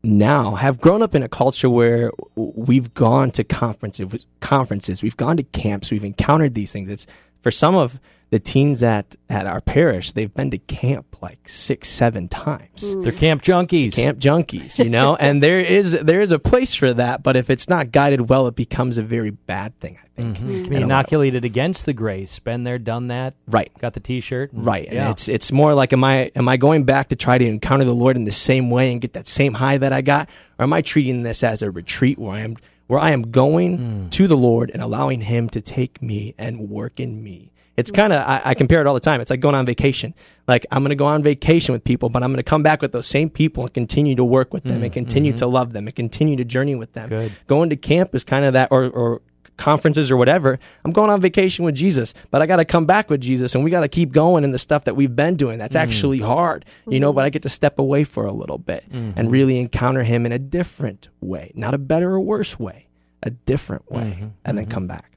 now have grown up in a culture where we've gone to conferences, conferences, we've gone to camps, we've encountered these things. It's for some of the teens at at our parish, they've been to camp like six, seven times.
They're camp junkies.
Camp junkies, you know, and there is there is a place for that, but if it's not guided well, it becomes a very bad thing. I think.
Mhm. Can be
And
inoculated against the grace. Been there, done that.
Right.
Got the T-shirt. and-
Right. And
Yeah.
it's it's more like am I am I going back to try to encounter the Lord in the same way and get that same high that I got? Or am I treating this as a retreat where I am where I am going
Hmm.
to the Lord and allowing him to take me and work in me? It's kind of I, I compare it all the time. It's like going on vacation. Like I'm going to go on vacation with people, but I'm going to come back with those same people and continue to work with them
Mm,
and continue
mhm.
to love them and continue to journey with them.
Good.
Going to camp is kind of that, or or conferences or whatever. I'm going on vacation with Jesus, but I got to come back with Jesus, and we got to keep going in the stuff that we've been doing. That's
Mm.
actually hard, you know. But I get to step away for a little bit
Mhm.
and really encounter Him in a different way, not a better or worse way, a different way,
Mm-hmm.
and then come back.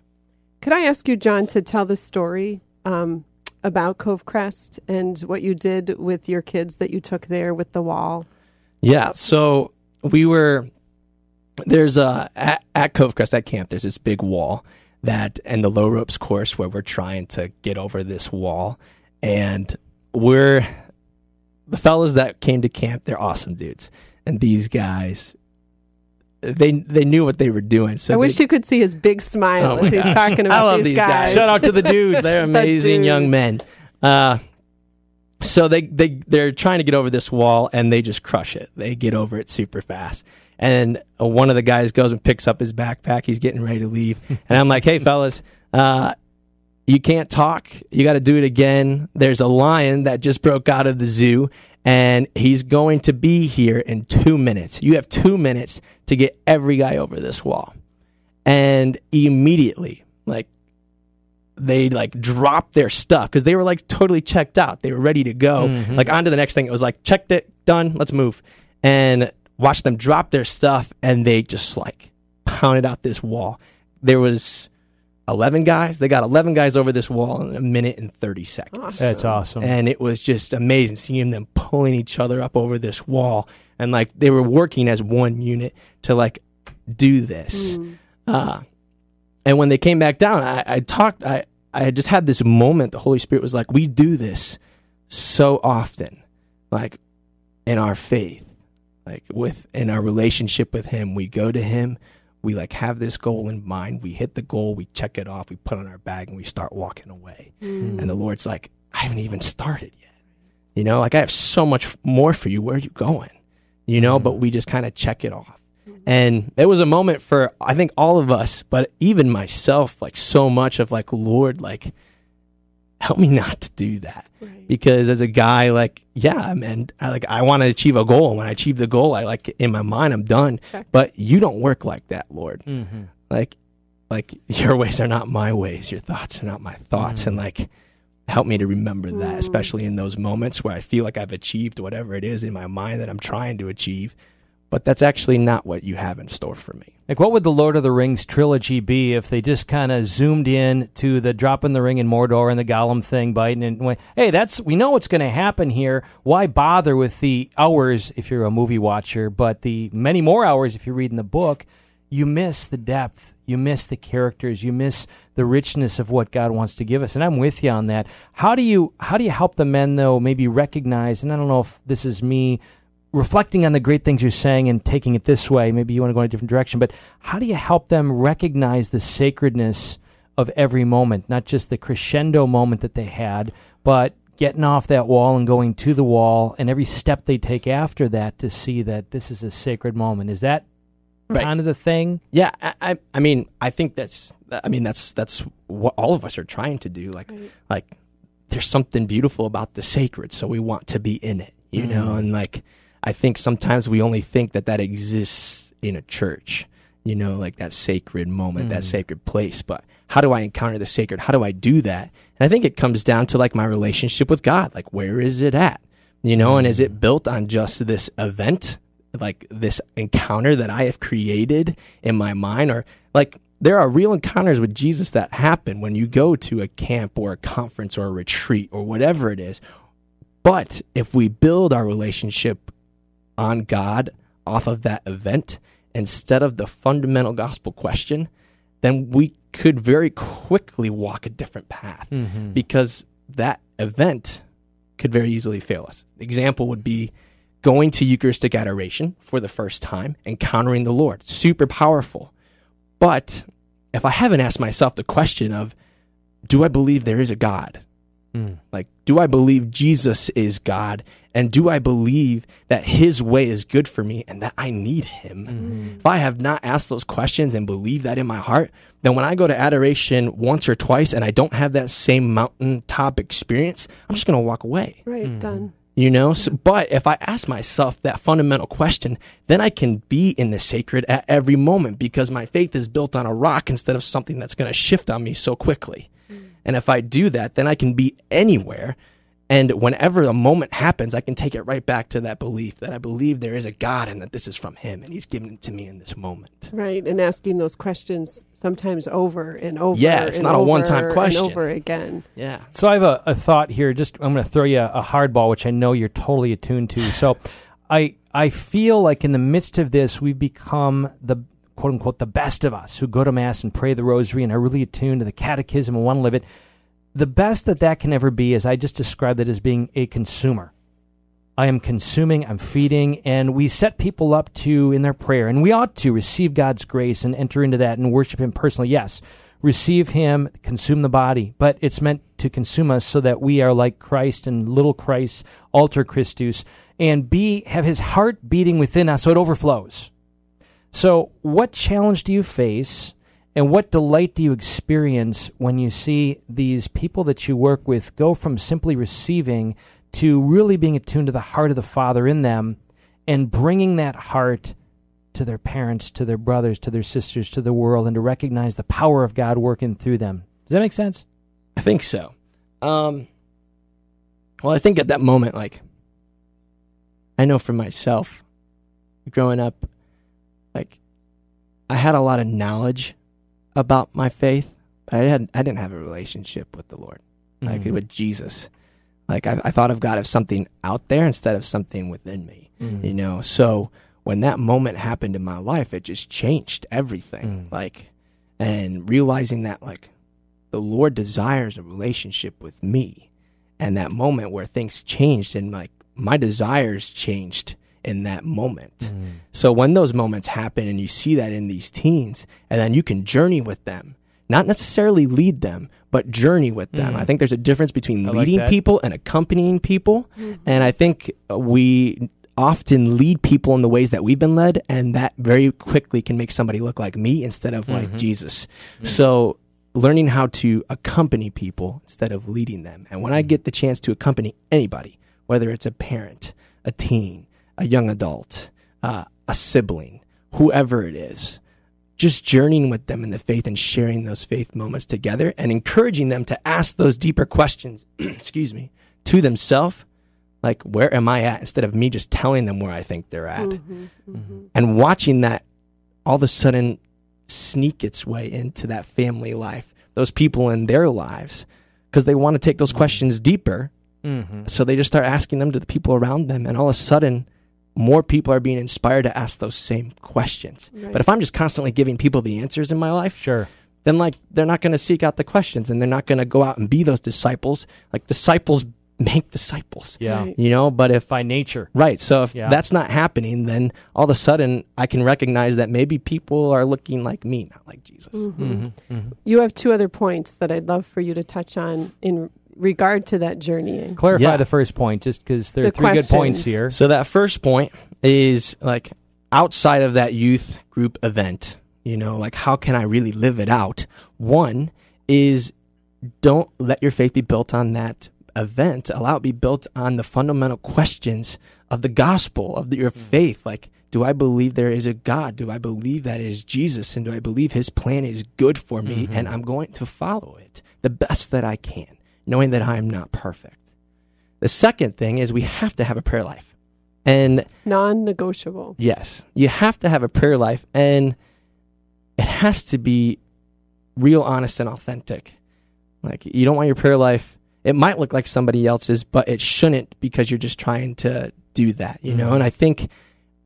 Could I ask you, John, to tell the story um, about Cove Crest and what you did with your kids that you took there with the wall?
Yeah, so we were there's a at, at Cove Crest at camp. There's this big wall that and the low ropes course where we're trying to get over this wall, and we're the fellas that came to camp. They're awesome dudes, and these guys. They they knew what they were doing. So
I
they-
wish you could see his big smile
Oh
as he's
gosh.
talking about
I love
these,
these guys.
Shout out to the dudes.
They're
The
amazing young men. Uh, so they they they're trying to get over this wall and they just crush it. They get over it super fast. And uh, one of the guys goes and picks up his backpack. He's getting ready to leave, and I'm like, "Hey, fellas, uh, you can't talk. You got to do it again. There's a lion that just broke out of the zoo, and he's going to be here in two minutes. You have two minutes to get every guy over this wall." And immediately, like they like dropped their stuff because they were like totally checked out. They were ready to go.
Mhm.
Like on to the next thing. It was like checked it, done, let's move. And watch them drop their stuff and they just like pounded out this wall. There was 11 guys. They got 11 guys over this wall in a minute and 30 seconds.
That's awesome.
And it was just amazing seeing them pulling each other up over this wall and like they were working as one unit to like do this. Uh, and when they came back down, I, I talked, I, I just had this moment. The Holy Spirit was like, we do this so often, like in our faith, like with in our relationship with Him. We go to Him, we like have this goal in mind. We hit the goal, we check it off, we put on our bag, and we start walking away.
Mm.
And the Lord's like, I haven't even started yet. You know, like I have so much more for you. Where are you going? You know, but we just kind of check it off. And it was a moment for I think all of us, but even myself, like so much of like, Lord, like help me not to do that. Because as a guy, like, yeah, man, I like I want to achieve a goal. And when I achieve the goal, I like in my mind I'm done. But you don't work like that, Lord.
Mhm.
Like like your ways are not my ways, your thoughts are not my thoughts. And like help me to remember that, especially in those moments where I feel like I've achieved whatever it is in my mind that I'm trying to achieve. But that's actually not what you have in store for me.
Like, what would the Lord of the Rings trilogy be if they just kind of zoomed in to the dropping the ring in Mordor and the Gollum thing biting and went, hey, that's we know what's going to happen here. Why bother with the hours if you're a movie watcher, but the many more hours if you're reading the book? You miss the depth, you miss the characters, you miss the richness of what God wants to give us. And I'm with you on that. How do you how do you help the men though maybe recognize? And I don't know if this is me reflecting on the great things you're saying and taking it this way, maybe you want to go in a different direction, but how do you help them recognize the sacredness of every moment, not just the crescendo moment that they had, but getting off that wall and going to the wall, and every step they take after that to see that this is a sacred moment. Is that
Right.
kind of the thing?
Yeah, I, I, I mean, I think that's, I mean, that's that's what all of us are trying to do. Like, like, there's something beautiful about the sacred, so we want to be in it, you know.
Mm.
And like, I think sometimes we only think that that exists in a church, you know, like that sacred moment, that
Mm.
sacred place. But how do I encounter the sacred? How do I do that? And I think it comes down to like my relationship with God. Like, where is it at? You know, and is
Mm.
it built on just this event, like this encounter that I have created in my mind, or like there are real encounters with Jesus that happen when you go to a camp or a conference or a retreat or whatever it is. But if we build our relationship on God off of that event instead of the fundamental gospel question, then we could very quickly walk a different path
Mhm.
because that event could very easily fail us. Example would be going to Eucharistic adoration for the first time, encountering the Lord. Super powerful. But if I haven't asked myself the question of, do I believe there is a God?
Mm.
Like, do I believe Jesus is God? And do I believe that his way is good for me and that I need him? If I have not asked those questions and believe that in my heart, then when I go to adoration once or twice and I don't have that same mountaintop experience, I'm just going to walk away.
Right, done.
You know, so, but if I ask myself that fundamental question, then I can be in the sacred at every moment because my faith is built on a rock instead of something that's going to shift on me so quickly. And if I do that, then I can be anywhere. And whenever a moment happens, I can take it right back to that belief that I believe there is a God and that this is from Him and He's given it to me in this moment.
Right, and asking those questions sometimes over and over.
Yeah, it's
and
not a one-time
and
question.
over again.
Yeah.
So I have a, a thought here. Just I'm going to throw you a, a hardball, which I know you're totally attuned to. So I I feel like in the midst of this, we've become the quote unquote the best of us who go to mass and pray the rosary and are really attuned to the catechism and want to live it. The best that that can ever be is I just described it as being a consumer. I am consuming, I'm feeding, and we set people up to in their prayer, and we ought to receive God's grace and enter into that and worship Him personally. Yes, receive Him, consume the body, but it's meant to consume us so that we are like Christ and little Christ, alter Christus, and be have His heart beating within us so it overflows. So, what challenge do you face? And what delight do you experience when you see these people that you work with go from simply receiving to really being attuned to the heart of the Father in them and bringing that heart to their parents, to their brothers, to their sisters, to the world, and to recognize the power of God working through them? Does that make sense?
I think so. Um, well, I think at that moment, like, I know for myself, growing up, like, I had a lot of knowledge about my faith, but I had I didn't have a relationship with the Lord, like
Mhm.
with Jesus. Like I, I thought of God as something out there instead of something within me.
Mhm.
You know, so when that moment happened in my life, it just changed everything. Like, and realizing that like the Lord desires a relationship with me, and that moment where things changed and like my desires changed in that moment. So when those moments happen and you see that in these teens, and then you can journey with them, not necessarily lead them, but journey with them.
Mm.
I think there's a difference between
I
leading
that.
people and accompanying people. And I think we often lead people in the ways that we've been led, and that very quickly can make somebody look like me instead of like
Mhm.
Jesus. So learning how to accompany people instead of leading them. And when I get the chance to accompany anybody, whether it's a parent, a teen, a young adult, uh, a sibling, whoever it is, just journeying with them in the faith and sharing those faith moments together and encouraging them to ask those deeper questions, excuse me, to themselves. Like, where am I at? Instead of me just telling them where I think they're at. And watching that all of a sudden sneak its way into that family life, those people in their lives, because they want to take those questions deeper.
Mhm.
So they just start asking them to the people around them, and all of a sudden, more people are being inspired to ask those same questions.
Right.
But if I'm just constantly giving people the answers in my life,
sure,
then like they're not going to seek out the questions, and they're not going to go out and be those disciples. Like disciples make disciples.
Yeah. Right.
you know. But if
by nature,
right. So if
Yeah.
that's not happening, then all of a sudden I can recognize that maybe people are looking like me, not like Jesus.
Mhm.
Mhm, mhm.
You have two other points that I'd love for you to touch on in regard to that journeying.
Clarify
Yeah.
the first point, just because there are
The
three good points here.
So that first point is like outside of that youth group event, you know, like how can I really live it out? One is don't let your faith be built on that event. Allow it to be built on the fundamental questions of the gospel, of the, your mm. faith. Like, do I believe there is a God? Do I believe that is Jesus? And do I believe his plan is good for me? Mm-hmm. And I'm going to follow it the best that I can, knowing that I am not perfect. The second thing is we have to have a prayer life. And
Non-negotiable.
yes, you have to have a prayer life and it has to be real, honest, and authentic. Like, you don't want your prayer life, it might look like somebody else's, but it shouldn't because you're just trying to do that, you know?
Mhm.
And I think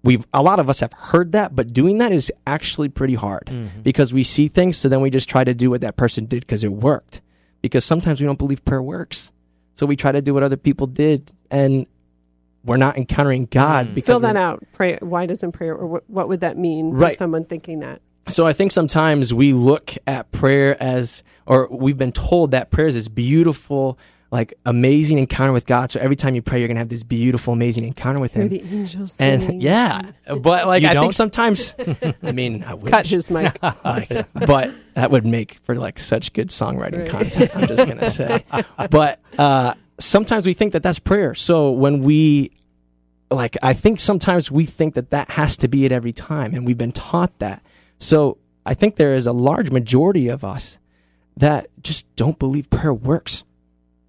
we've, a lot of us have heard that, but doing that is actually pretty hard
Mhm.
because we see things, so then we just try to do what that person did because it worked. Because sometimes we don't believe prayer works. So we try to do what other people did and we're not encountering God mm. because
Fill that out. Pray. Why doesn't prayer, or what, what would that mean
Right.
to someone thinking that?
So I think sometimes we look at prayer as, or we've been told that prayer is this beautiful, like amazing encounter with God. So every time you pray, you're gonna have this beautiful, amazing encounter with
Hear
Him.
the angels
and
singing.
yeah, but like
You
I
don't?
think sometimes, I mean, I wish.
Cut his mic.
like, but that would make for like such good songwriting
Right.
content. I'm just gonna say, but uh, sometimes we think that that's prayer. So when we like, I think sometimes we think that that has to be it every time, and we've been taught that. So I think there is a large majority of us that just don't believe prayer works.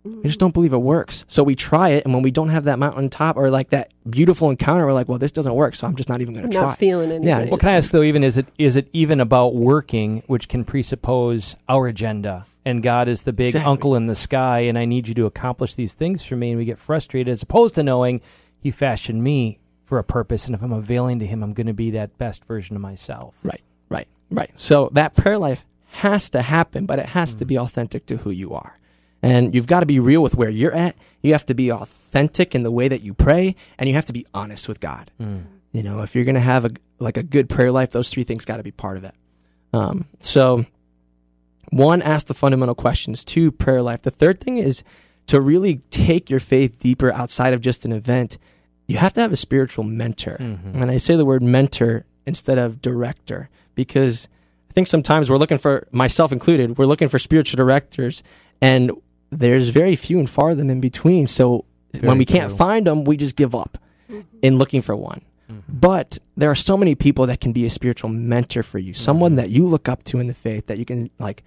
We just don't believe it works. So we try it, and when we don't have that mountaintop or like that beautiful encounter, we're like, "Well, this doesn't work, so I'm just not even going to try."
not feeling anything.
Yeah,
Well, can I ask though? Even is it is it even about working, which can presuppose our agenda, and God is the big
Exactly.
uncle in the sky, and I need you to accomplish these things for me, and we get frustrated as opposed to knowing He fashioned me for a purpose, and if I'm availing to Him, I'm going to be that best version of myself.
Right, right, right. So that prayer life has to happen, but it has to be mm. authentic to who you are. And you've got to be real with where you're at. You have to be authentic in the way that you pray, and you have to be honest with God. You know, if you're going to have a like a good prayer life, those three things got to be part of it. Um, so, one, ask the fundamental questions. Two, prayer life. The third thing is to really take your faith deeper outside of just an event. You have to have a spiritual mentor, and I say the word mentor instead of director because I think sometimes we're looking for myself included. We're looking for spiritual directors, and there's very few and far them in between. So
Very
when we can't find them, we just give up mm-hmm. in looking for one. Mm-hmm. But there are so many people that can be a spiritual mentor for you, someone mm-hmm. that you look up to in the faith that you can like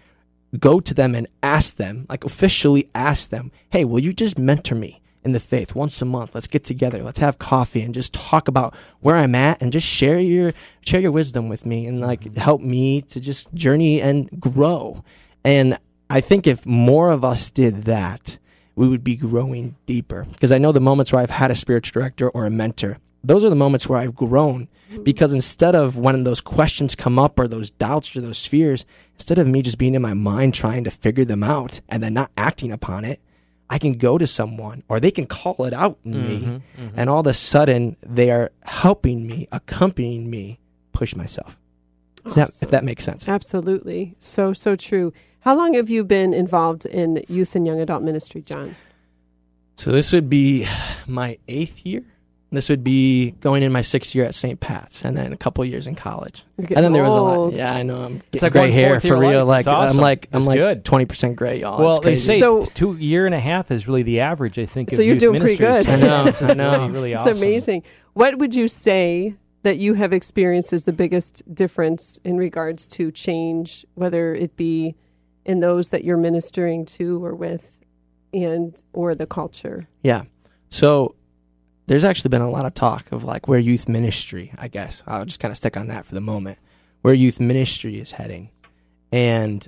go to them and ask them, like officially ask them, hey, will you just mentor me in the faith once a month? Let's get together, let's have coffee and just talk about where I'm at and just share your share your wisdom with me and like help me to just journey and grow. And I think if more of us did that, we would be growing deeper. Because I know the moments where I've had a spiritual director or a mentor, those are the moments where I've grown. Because instead of when those questions come up or those doubts or those fears, instead of me just being in my mind trying to figure them out and then not acting upon it, I can go to someone or they can call it out in me.
Mhm, mhm.
And all of a sudden, they are helping me, accompanying me push myself. Does that, if that makes sense.
Absolutely. So, so true. How long have you been involved in youth and young adult ministry, John?
So this would be my eighth year. This would be going in my sixth year at St. Pat's, and then a couple years in college. And then there was a lot.
old.
Yeah, I know. I'm
It's like
gray
one
hair
fourth
for real.
life.
Like
It's awesome.
I'm like I'm
That's
like
good.
twenty percent gray, y'all.
well,
It's
they
crazy.
say
So-
two year and a half is really the average. I think.
So
of
you're
youth
doing pretty
ministers.
good.
I know,
This is
I know.
Really, really
It's
awesome.
amazing. What would you say that you have experienced as the biggest difference in regards to change, whether it be in those that you're ministering to or with, and or the culture?
Yeah. So there's actually been a lot of talk of like where youth ministry, I guess. I'll just kind of stick on that for the moment, where youth ministry is heading. And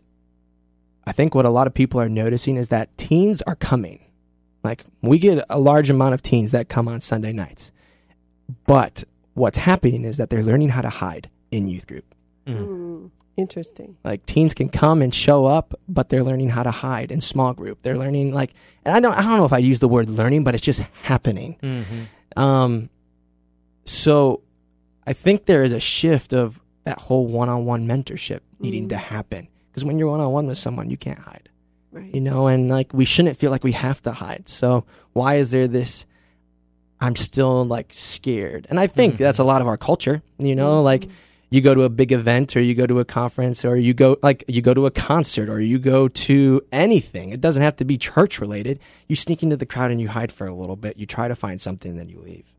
I think what a lot of people are noticing is that teens are coming. Like we get a large amount of teens that come on Sunday nights. But what's happening is that they're learning how to hide in youth group.
Mm, interesting.
Like teens can come and show up, but they're learning how to hide in small group. They're learning like, and I don't, I don't know if I use the word learning, but it's just happening.
Mhm.
Um, so I think there is a shift of that whole one-on-one mentorship needing to happen because when you're one-on-one with someone, you can't hide.
Right.
You know, and like we shouldn't feel like we have to hide. So why is there this? I'm still like scared, and I think that's a lot of our culture. You know, like you go to a big event or you go to a conference or you go like you go to a concert or you go to anything it doesn't have to be church related you sneak into the crowd and you hide for a little bit you try to find something then you leave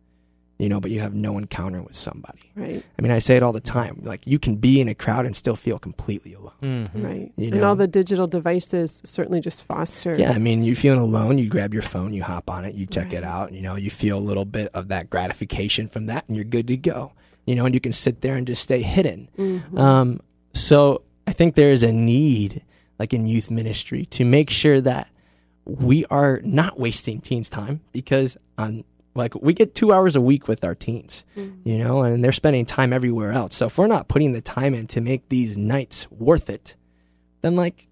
you know but you have no encounter with somebody
Right.
i mean i say it all the time like you can be in a crowd and still feel completely alone mm-hmm.
Right.
You
and
know?
all the digital devices certainly just foster.
yeah i mean you're feeling alone you grab your phone you hop on it you check it out you know you feel a little bit of that gratification from that and you're good to go you know and you can sit there and just stay hidden
Mhm.
um, so I think there is a need, like in youth ministry, to make sure that we are not wasting teens' time because on like we get two hours a week with our teens, you know, and they're spending time everywhere else. So if we're not putting the time in to make these nights worth it, then like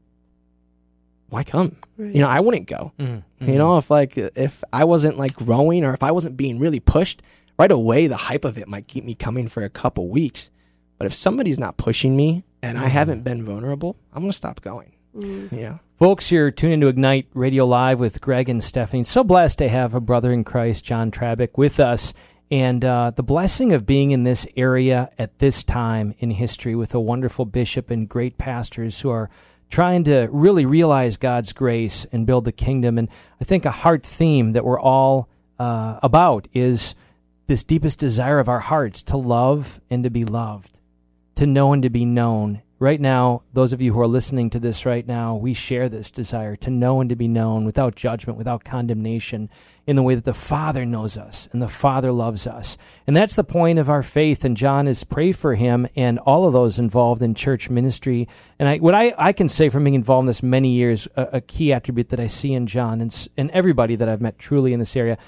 why come?
Right.
You know, I wouldn't go.
Mhm.
You know, if like if I wasn't like growing or if I wasn't being really pushed right away, the hype of it might keep me coming for a couple weeks. But if somebody's not pushing me and I haven't been vulnerable, I'm gonna stop going. You know.
Folks, you're tuned into Ignite Radio Live with Greg and Stephanie. So blessed to have a brother in Christ, John Trabick, with us. And uh, the blessing of being in this area at this time in history with a wonderful bishop and great pastors who are trying to really realize God's grace and build the kingdom. And I think a heart theme that we're all uh, about is this deepest desire of our hearts to love and to be loved to know and to be known. Right now, those of you who are listening to this right now, we share this desire to know and to be known without judgment, without condemnation, in the way that the Father knows us and the Father loves us. And that's the point of our faith. And John is pray for him and all of those involved in church ministry. And I, what I, I can say from being involved in this many years, a, a key attribute that I see in John and, and everybody that I've met truly in this area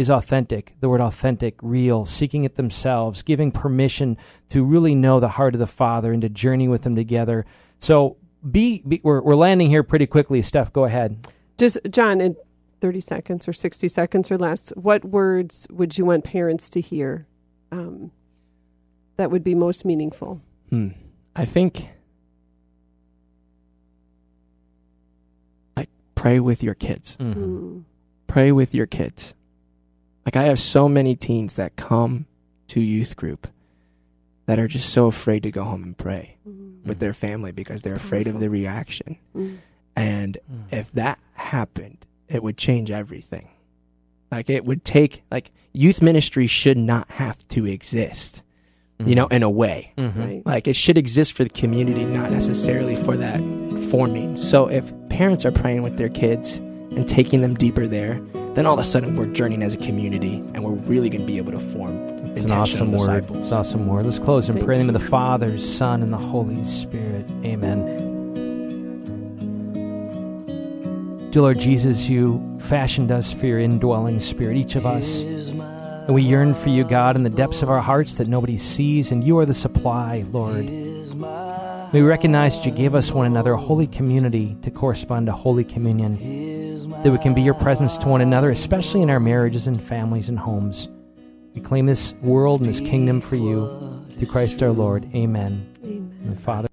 is authentic. The word authentic, real, seeking it themselves, giving permission to really know the heart of the Father and to journey with Him together. So be, be we're, we're landing here pretty quickly. Steph, go ahead.
Just John, in thirty seconds or sixty seconds or less, what words would you want parents to hear um, that would be most meaningful?
Hmm. I think like pray with your kids.
Mm.
Pray with your kids. Like I have so many teens that come to youth group that are just so afraid to go home and pray mm. with their family because they're afraid of the reaction.
Mm.
And mm. if that happened, it would change everything. Like it would take like youth ministry should not have to exist. You mm-hmm. know, in a way. Mm-hmm.
Right.
Like it should exist for the community, not necessarily for that forming. So if parents are praying with their kids and taking them deeper there, then all of a sudden we're journeying as a community and we're really going to be able to form
It's an awesome word.
disciples.
It's awesome word. Let's close in
Thank
prayer in the name of the Father, Son, and the Holy Spirit. Amen. Dear Lord Jesus, you fashioned us for your indwelling spirit, each of us. And we yearn for you, God, in the depths of our hearts that nobody sees, and you are the supply, Lord. We recognize that you gave us one another a holy community to correspond to Holy Communion, that we can be your presence to one another, especially in our marriages and families and homes. We claim this world and this kingdom for you through Christ our Lord. Amen. Amen. Father,